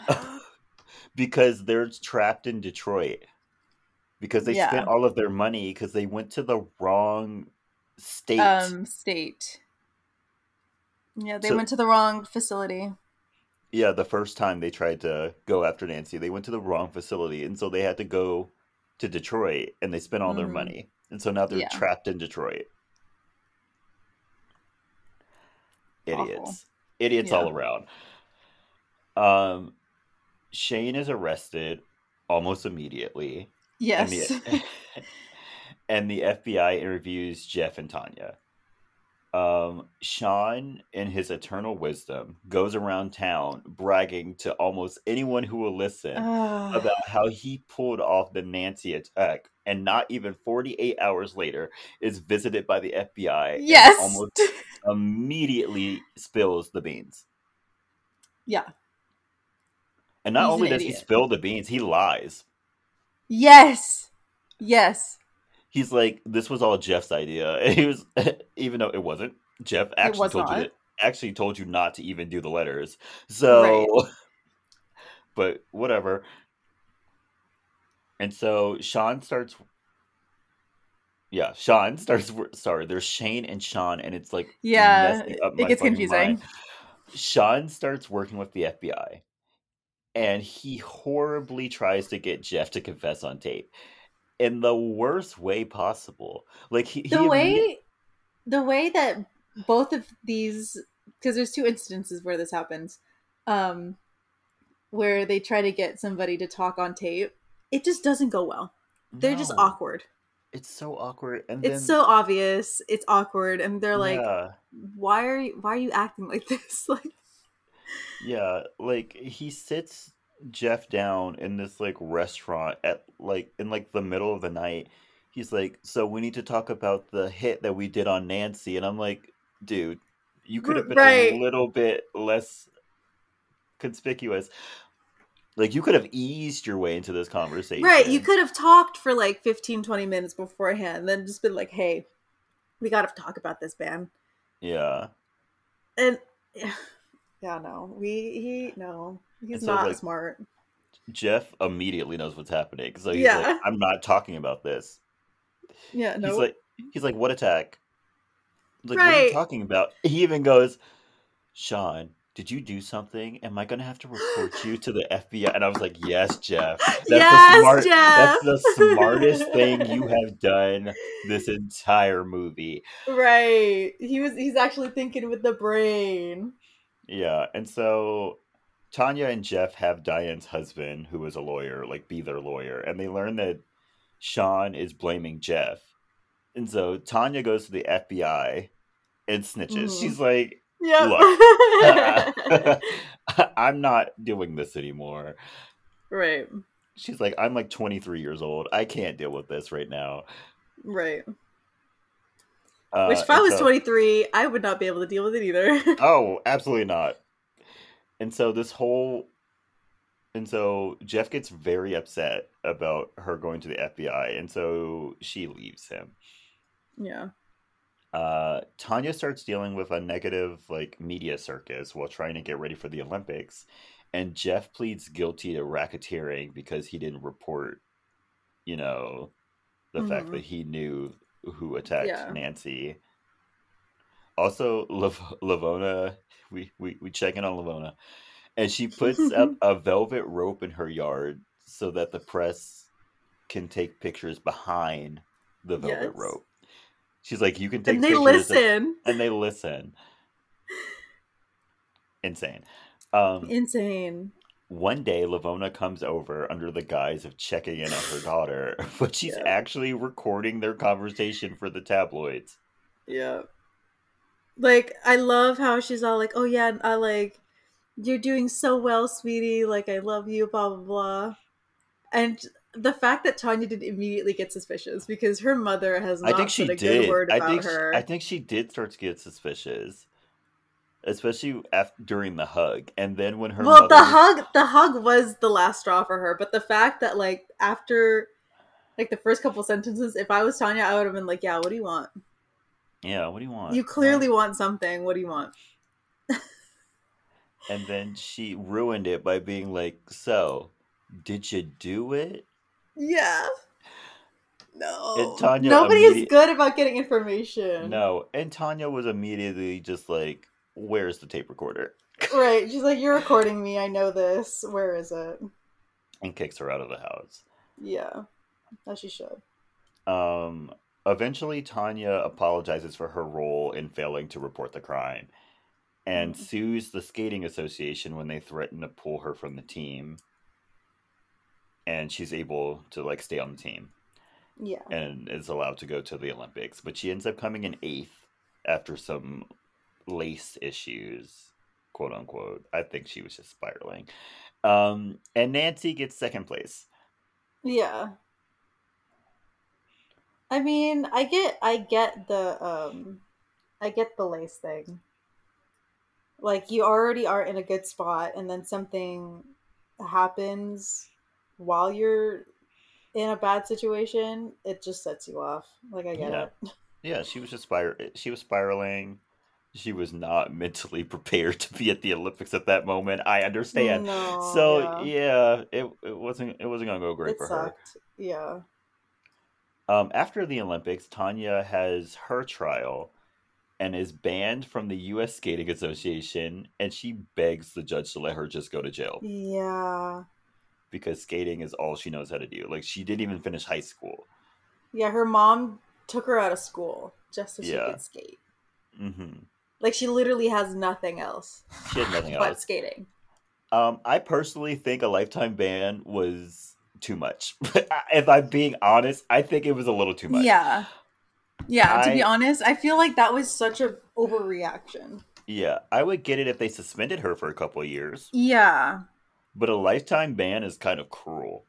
because they're trapped in Detroit. Because they Yeah. spent all of their money because they went to the wrong state. um, state. Yeah, they So- went to the wrong facility. Yeah, the first time they tried to go after Nancy, they went to the wrong facility, and so they had to go to Detroit, and they spent all their Mhm. money, and so now they're Yeah. trapped in Detroit. Awful. Idiots, idiots Yeah. all around. Um, Shane is arrested almost immediately, and Yes. the and the FBI interviews Jeff and Tonya. Um, Sean, in his eternal wisdom, goes around town bragging to almost anyone who will listen Ah, about how he pulled off the Nancy attack, and not even 48 hours later is visited by the FBI and yes. almost immediately spills the beans. yeah. And not He's only an does he spill the beans, he lies. Yes. Yes. He's like, "This was all Jeff's idea." And he was, even though it wasn't. Jeff actually was told you not. that, actually told you not to even do the letters. So, but whatever. And so Sean starts. Yeah, Sean starts. Sorry, there's Shane and Sean, and it's like Yeah. It gets confusing. mind. Sean starts working with the FBI, and he horribly tries to get Jeff to confess on tape in the worst way possible. Like he, The he way the way that both of these because there's two instances where this happens. Um where they try to get somebody to talk on tape. It just doesn't go well. They're just awkward. It's so awkward, and then It's so obvious. It's awkward and they're like yeah, why are you why are you acting like this? Like yeah. Like he sits Jeff down in this like restaurant at like in like the middle of the night. He's like, "So we need to talk about the hit that we did on Nancy," and I'm like, "Dude, you could have been Right. a little bit less conspicuous." Like you could have eased your way into this conversation. Right, you could have talked for like 15 20 minutes beforehand and then just been like, "Hey, we got to talk about this, man." Yeah. And yeah, no. We he no. He's so, not like, smart. Jeff immediately knows what's happening. So he's Yeah. like, I'm not talking about this. Yeah, no. He's like he's like, what attack? Like, what are you talking about? He even goes, Sean, did you do something? Am I gonna have to report you to the FBI? And I was like, Yes, Jeff. That's Yes, the smart Jeff. that's the smartest thing you have done this entire movie. right. He was he's actually thinking with the brain. Yeah, and so Tonya and Jeff have Diane's husband, who is a lawyer, like be their lawyer, and they learn that Sean is blaming Jeff. And so Tonya goes to the FBI and snitches. Mhm. She's like, Yep. I'm not doing this anymore. right. She's like, I'm like 23 years old. I can't deal with this right now. Right. Uh, Which if I was so- 23, I would not be able to deal with it either. Oh, absolutely not. And so this whole and so Jeff gets very upset about her going to the FBI, and so she leaves him. yeah. Uh, Tonya starts dealing with a negative like media circus while trying to get ready for the Olympics, and Jeff pleads guilty to racketeering because he didn't report, you know, the fact Mhm. that he knew who attacked Yeah. Nancy. Also, Lav- Lavona, we, we we check in on Lavona, and she puts up a velvet rope in her yard so that the press can take pictures behind the velvet Yes. rope. She's like, you can take pictures. And they pictures of- listen. and they listen. Insane. Um, Insane. one day, Lavona comes over under the guise of checking in on her daughter, but she's Yeah. actually recording their conversation for the tabloids. Yeah. Like I love how she's all like, "Oh yeah, I like you're doing so well, sweetie. Like I love you, blah blah blah." And the fact that Tonya did immediately get suspicious because her mother has not I think she said a did. good word I about think her. She, I think she did start to get suspicious, especially after during the hug, and then when her well, mother the hug, the hug was the last straw for her. But the fact that like after, like the first couple sentences, if I was Tonya, I would have been like, "Yeah, what do you want? Yeah, what do you want? You clearly want something. What do you want?" And then she ruined it by being like, "So, did you do it?" Yeah. No. And Tonya Nobody is good about getting information. No, and Tonya was immediately just like, "Where's the tape recorder?" right. She's like, You're recording me. I know this. Where is it? And kicks her out of the house. Yeah. As she should. Um, eventually, Tonya apologizes for her role in failing to report the crime and Mhm. sues the skating association when they threaten to pull her from the team. And she's able to like stay on the team Yeah. and is allowed to go to the Olympics. But she ends up coming in eighth after some lace issues, quote unquote. I think she was just spiraling. Um, and Nancy gets second place. Yeah. I mean, I get I get the um I get the lace thing. Like you already are in a good spot and then something happens while you're in a bad situation, it just sets you off. Like I get Yeah. it. Yeah, she was just spir- she was spiraling. She was not mentally prepared to be at the Olympics at that moment. I understand. No, so yeah. yeah, it it wasn't it wasn't gonna go great It for sucked. Yeah. Um, after the Olympics, Tonya has her trial and is banned from the U.S. Skating Association, and she begs the judge to let her just go to jail Yeah. because skating is all she knows how to do. Like she didn't even finish high school. Yeah, her mom took her out of school just so she Yeah. could skate. hmm Like she literally has nothing else She had nothing but else. But skating. Um, I personally think a lifetime ban was too much. if I'm being honest, I think it was a little too much. Yeah. Yeah, to be honest, I feel like that was such a overreaction. Yeah, I would get it if they suspended her for a couple of years, Yeah. but a lifetime ban is kind of cruel.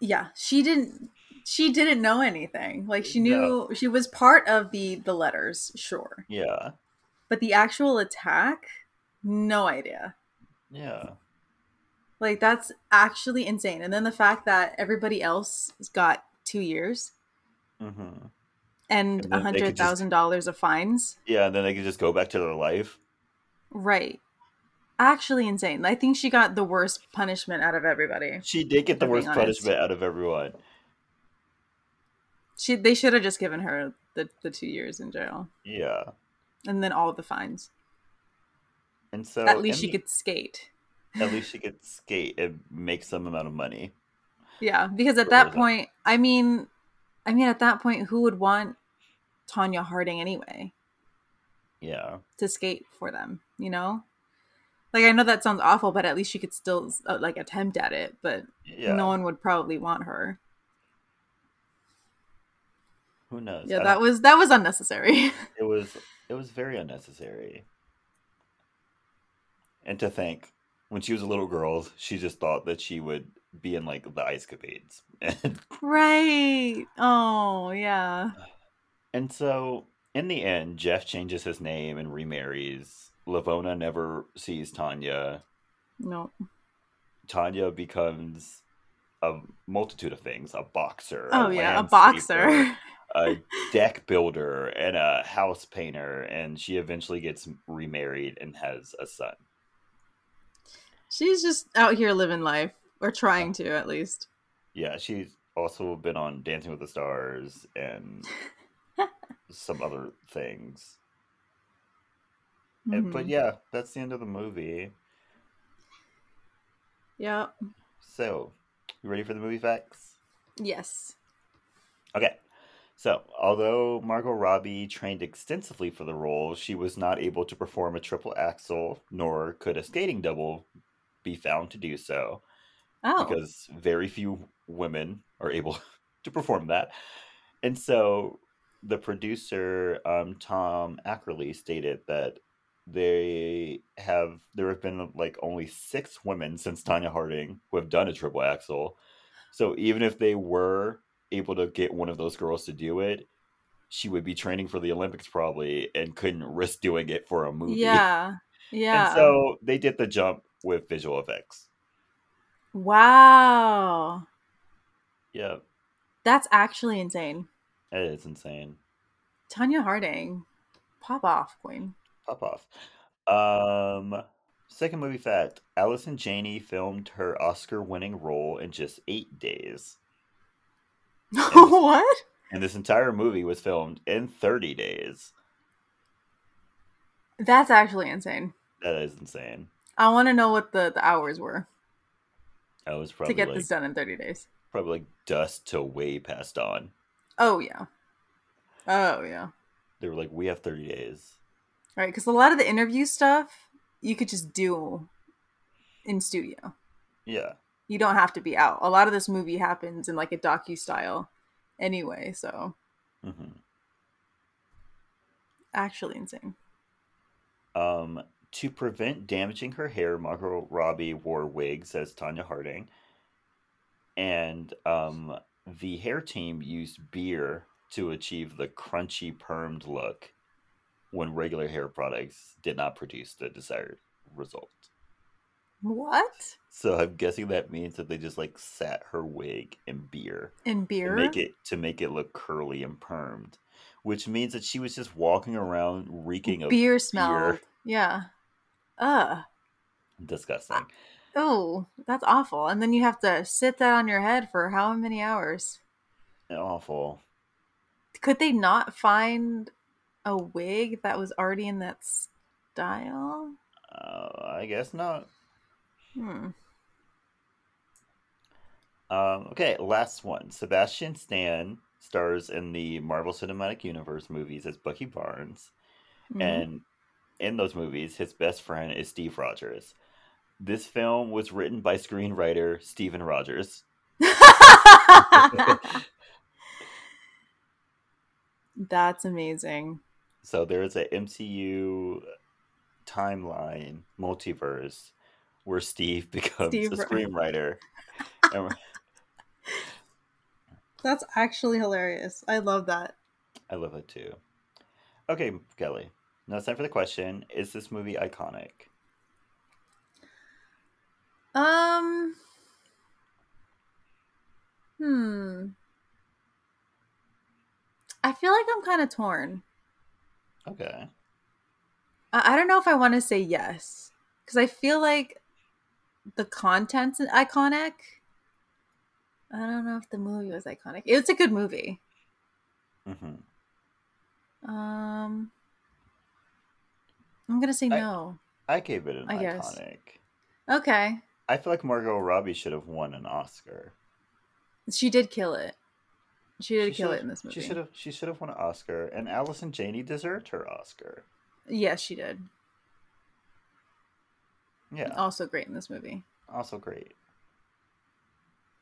Yeah, she didn't she didn't know anything. Like she knew No. she was part of the the letters, sure. Yeah, But the actual attack, no idea. yeah, Like that's actually insane. And then the fact that everybody else got 2 years hmm and a could just- $100,000 of fines. yeah. And then they could just go back to their life. Right. Actually insane. I think she got the worst punishment out of everybody. She did get the worst punishment out of everyone. She they should have just given her the, the two years in jail. Yeah, And then all the fines. and so At least she could skate. At least she could skate and make some amount of money. Yeah. Because at that point I mean I mean at that point who would want Tonya Harding anyway Yeah, to skate for them, you know? Like I know that sounds awful, but at least she could still uh, like attempt at it, but yeah. no one would probably want her. Who knows? Yeah, I that don't- was that was unnecessary. it was it was very unnecessary. And to think, when she was a little girl, she just thought that she would be in like the ice capades, right. Oh, yeah. and so in the end, Jeff changes his name and remarries. Lavona never sees Tonya. No. Tonya becomes a multitude of things: a boxer, Oh yeah, a boxer. a deck builder, and a house painter. And she eventually gets remarried and has a son. She's just out here living life, or trying to at least. Yeah, she's also been on Dancing with the Stars and some other things. And- But Mhm. yeah, that's the end of the movie. Yeah. So, you ready for the movie facts? Yes. Okay. So, although Margot Robbie trained extensively for the role, she was not able to perform a triple axel, nor could a skating double be found to do so. Oh. because very few women are able to perform that. And so the producer, um, Tom Ackerley, stated that they have there have been like only six women since Tonya Harding who have done a triple axel. So even if they were able to get one of those girls to do it, she would be training for the Olympics probably and couldn't risk doing it for a movie. yeah. Yeah. And so they did the jump with visual effects. wow. Yeah, That's actually insane. it is insane. Tonya Harding. Pop off, Queen. Pop off. Um, second movie fact: Allison Janney filmed her Oscar-winning role in just eight days, what? and this entire movie was filmed in thirty days. That's actually insane. That is insane. I want to know what the, the hours were I was probably to get like, this done in 30 days. probably like dusk till way past dawn. Oh, yeah. Oh, yeah. They were like, "We have thirty days." Right. Because a lot of the interview stuff you could just do in studio. Yeah, You don't have to be out. A lot of this movie happens in like a docu style anyway. So, hmm actually insane. Um, to prevent damaging her hair, Margot Robbie wore wigs as Tonya Harding, and um, the hair team used beer to achieve the crunchy permed look when regular hair products did not produce the desired result. What? So I'm guessing that means that they just like sat her wig in beer In to beer? make it to make it look curly and permed, which means that she was just walking around reeking of beer smelled. Yeah. Ugh. disgusting. Oh, that's awful. And then you have to sit that on your head for how many hours? Awful. Could they not find a wig that was already in that style? Uh, I guess not. Hmm. Um, okay, last one. Sebastian Stan stars in the Marvel Cinematic Universe movies as Bucky Barnes, Mhm. and in those movies, his best friend is Steve Rogers. This film was written by screenwriter Steven Rogers. That's amazing. So there is a MCU timeline multiverse where Steve becomes Steve a screenwriter. That's actually hilarious. I love that. I love it too. Okay, Kelley. Now it's time for the question: Is this movie iconic? Um. Hmm. I feel like I'm kind of torn. Okay. I, I don't know if I want to say yes because I feel like the content's iconic. I don't know if the movie was iconic. It's a good movie. hmm Um, I'm gonna say I- no. I gave it an I guess. iconic. Okay, I feel like Margot Robbie should have won an Oscar. she did kill it. She did She kill it in this movie. She should have. She should have won an Oscar, and Allison Janney deserved her Oscar. Yes, she did. Yeah, Also great in this movie. also great.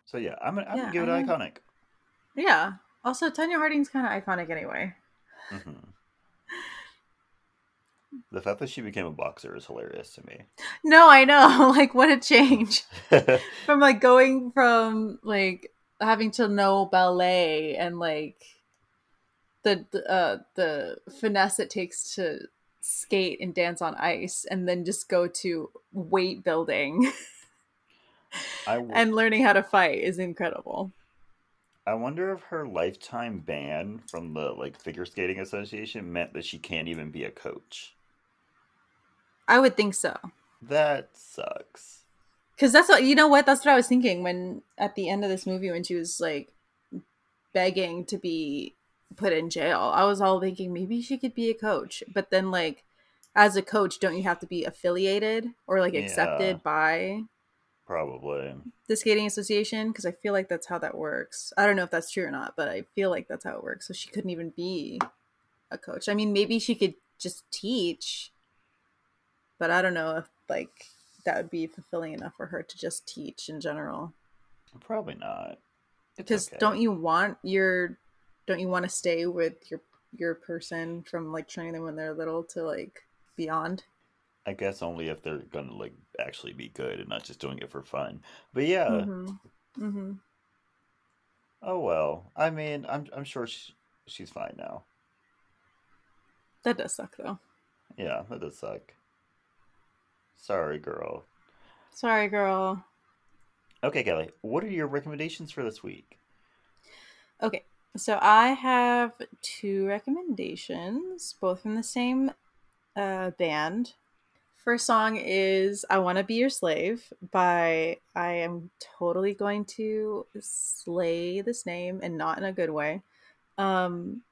So yeah, I'm gonna, I'm Yeah, gonna give it I iconic. Yeah. Also, Tonya Harding's kind of iconic anyway. hmm The fact that she became a boxer is hilarious to me. No, I know. Like, what a change from like going from like having to know ballet and like the the, uh, the finesse it takes to skate and dance on ice, and then just go to weight building I, w- and learning how to fight is incredible. I wonder if her lifetime ban from the like figure skating association meant that she can't even be a coach. I would think so. That sucks. Because that's what you know. What that's what I was thinking when at the end of this movie when she was like begging to be put in jail. I was all thinking maybe she could be a coach, but then like as a coach, don't you have to be affiliated or like accepted Yeah. by Probably. the skating association? Because I feel like that's how that works. I don't know if that's true or not, but I feel like that's how it works. So she couldn't even be a coach. I mean, maybe she could just teach, but I don't know if like that would be fulfilling enough for her to just teach in general. Probably not. Because okay. don't you want your don't you want to stay with your your person from like training them when they're little to like beyond? I guess only if they're gonna like actually be good and not just doing it for fun. But yeah. Mm-hmm. Mm-hmm. Oh well. I mean, I'm I'm sure she, she's fine now. That does suck though. Yeah, that does suck. Sorry, girl. Sorry, girl. Okay, Kelley. What are your recommendations for this week? Okay, so I have two recommendations, both from the same uh, band. First song is "I Want to Be Your Slave" by I am totally going to slay this name and not in a good way. Um,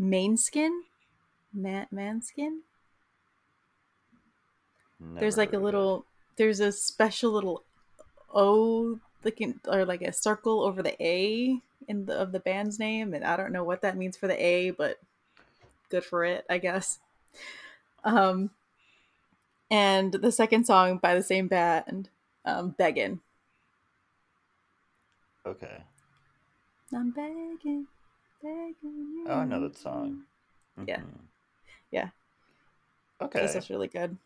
Mainskin, Man- Manskin. Never there's like a little there's a special little O looking or like a circle over the A in the of the band's name, and I don't know what that means for the A, but good for it, I guess. Um, and the second song by the same band, um, "Beggin." Okay. I'm begging, begging. Oh, I know that song. Yeah. Mhm. Yeah. Okay. This is really good.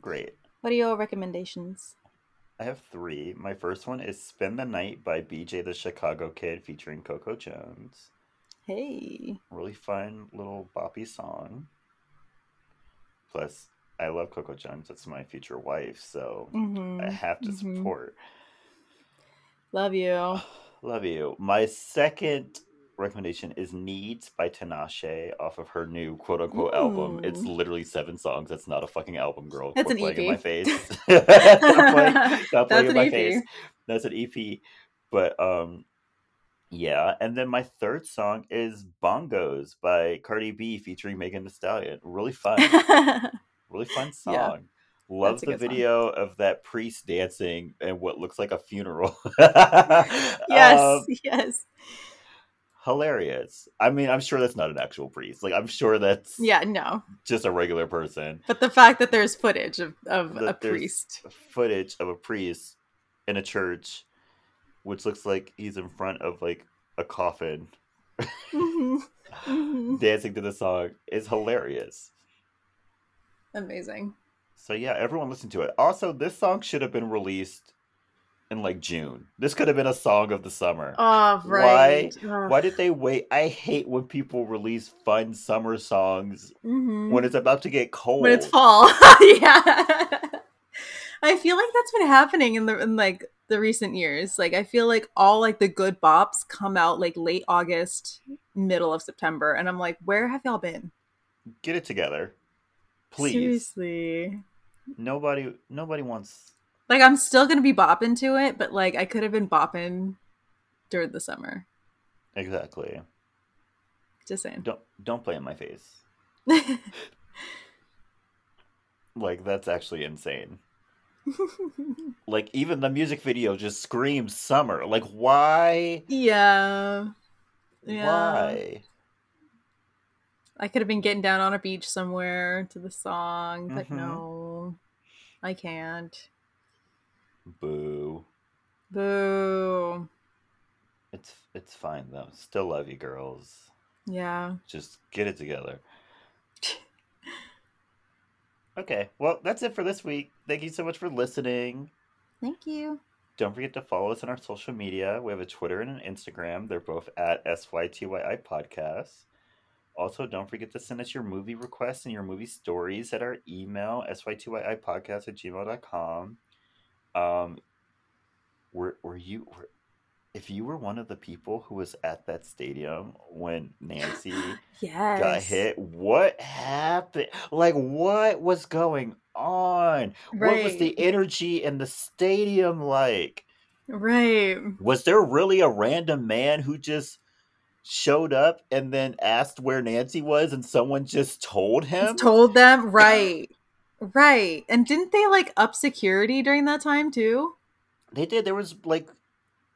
Great. What are your recommendations? I have three. My first one is Spend the Night by BJ the Chicago Kid featuring Coco Jones. Hey. Really fun little boppy song. Plus, I love Coco Jones. That's my future wife, so Mm-hmm. I have to mhm. support. Love you. Love you. My second recommendation is Needs by Tinashe off of her new quote unquote album. It's literally seven songs. That's not a fucking album, girl. That's Quit an playing in my face. stop playing, stop playing That's in an my EP. face. That's an EP. But um yeah, and then my third song is Bongos by Cardi B featuring Megan Thee Stallion. Really fun. really fun song. Yeah, Love the good song. video of that priest dancing and what looks like a funeral. yes, Um, yes. Hilarious. I mean, I'm sure that's not an actual priest. Like, I'm sure that's Yeah, no. just a regular person. But the fact that there's footage of, of That a priest. Footage of a priest in a church, which looks like he's in front of like a coffin, Mhm, mhm. dancing to the song is hilarious. Amazing. So yeah, everyone listen to it. Also, this song should have been released in like June. This could have been a song of the summer. Oh, right. Ugh. Why did they wait? I hate when people release fun summer songs Mhm. when it's about to get cold. when it's fall. yeah. I feel like that's been happening in the in like the recent years. Like I feel like all like the good bops come out like late August, middle of September, and I'm like, where have y'all been? Get it together, please. Seriously. Nobody, nobody wants. Like I'm still gonna be bopping to it, but like I could have been bopping during the summer. Exactly. Just saying. Don't don't play in my face. Like that's actually insane. Like even the music video just screams summer. Like why? yeah. Yeah. Why? I could have been getting down on a beach somewhere to the song, but Mhm. no, I can't. Boo. Boo. It's it's fine though. Still love you, girls. Yeah. Just get it together. Okay, well, that's it for this week. Thank you so much for listening. Thank you. Don't forget to follow us on our social media. We have a Twitter and an Instagram. They're both at SYTYI Podcast. Also, don't forget to send us your movie requests and your movie stories at our email, SYTYI Podcast at gmail.com. Um, were, were you, were, if you were one of the people who was at that stadium when Nancy Yes. got hit. What happened? Like, what was going on? What was the energy in the stadium like? Right. Was there really a random man who just showed up and then asked where Nancy was and someone just told him? Told them right. Right. And didn't they like up security during that time too? They did. There was like,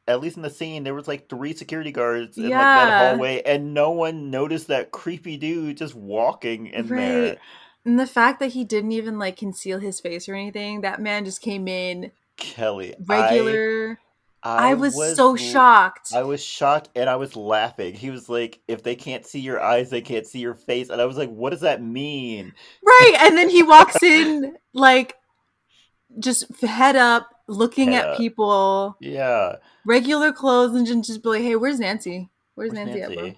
at least in the scene, there was like three security guards in like that hallway, and no one noticed that creepy dude just walking in there. And the fact that he didn't even like conceal his face or anything, that man just came in Kelley, regular. I, I, was, so shocked. I was shocked and I was laughing. He was like, if they can't see your eyes, they can't see your face. And I was like, what does that mean? Right. And then he walks in like just head up, looking at people, Yeah. regular clothes, and just, just be like, hey, where's Nancy? Where's, Where's Nancy, at, bro?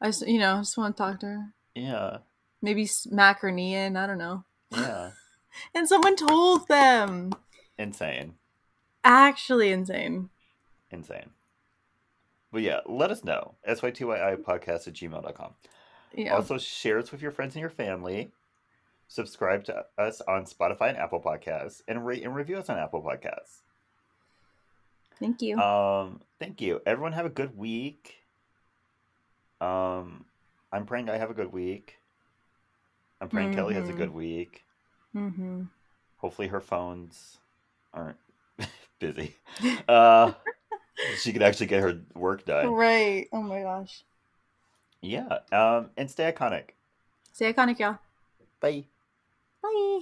I just, you know, just want to talk to her. Yeah. Maybe smack her knee in. I don't know. Yeah. And someone told them. Insane. Actually insane. Insane. But yeah, let us know. SYTYI podcast at gmail.com. Yeah. Also, share us with your friends and your family. Subscribe to us on Spotify and Apple Podcasts, and rate and review us on Apple Podcasts. Thank you. Um, thank you. Everyone have a good week. Um, I'm praying I have a good week. I'm praying Kelley has a Mhm. good week. Mm-hmm. Hopefully her phones aren't busy. Uh, she could actually get her work done. Right. Oh my gosh. Yeah. Um, and stay iconic. Stay iconic, y'all. Bye. Bye.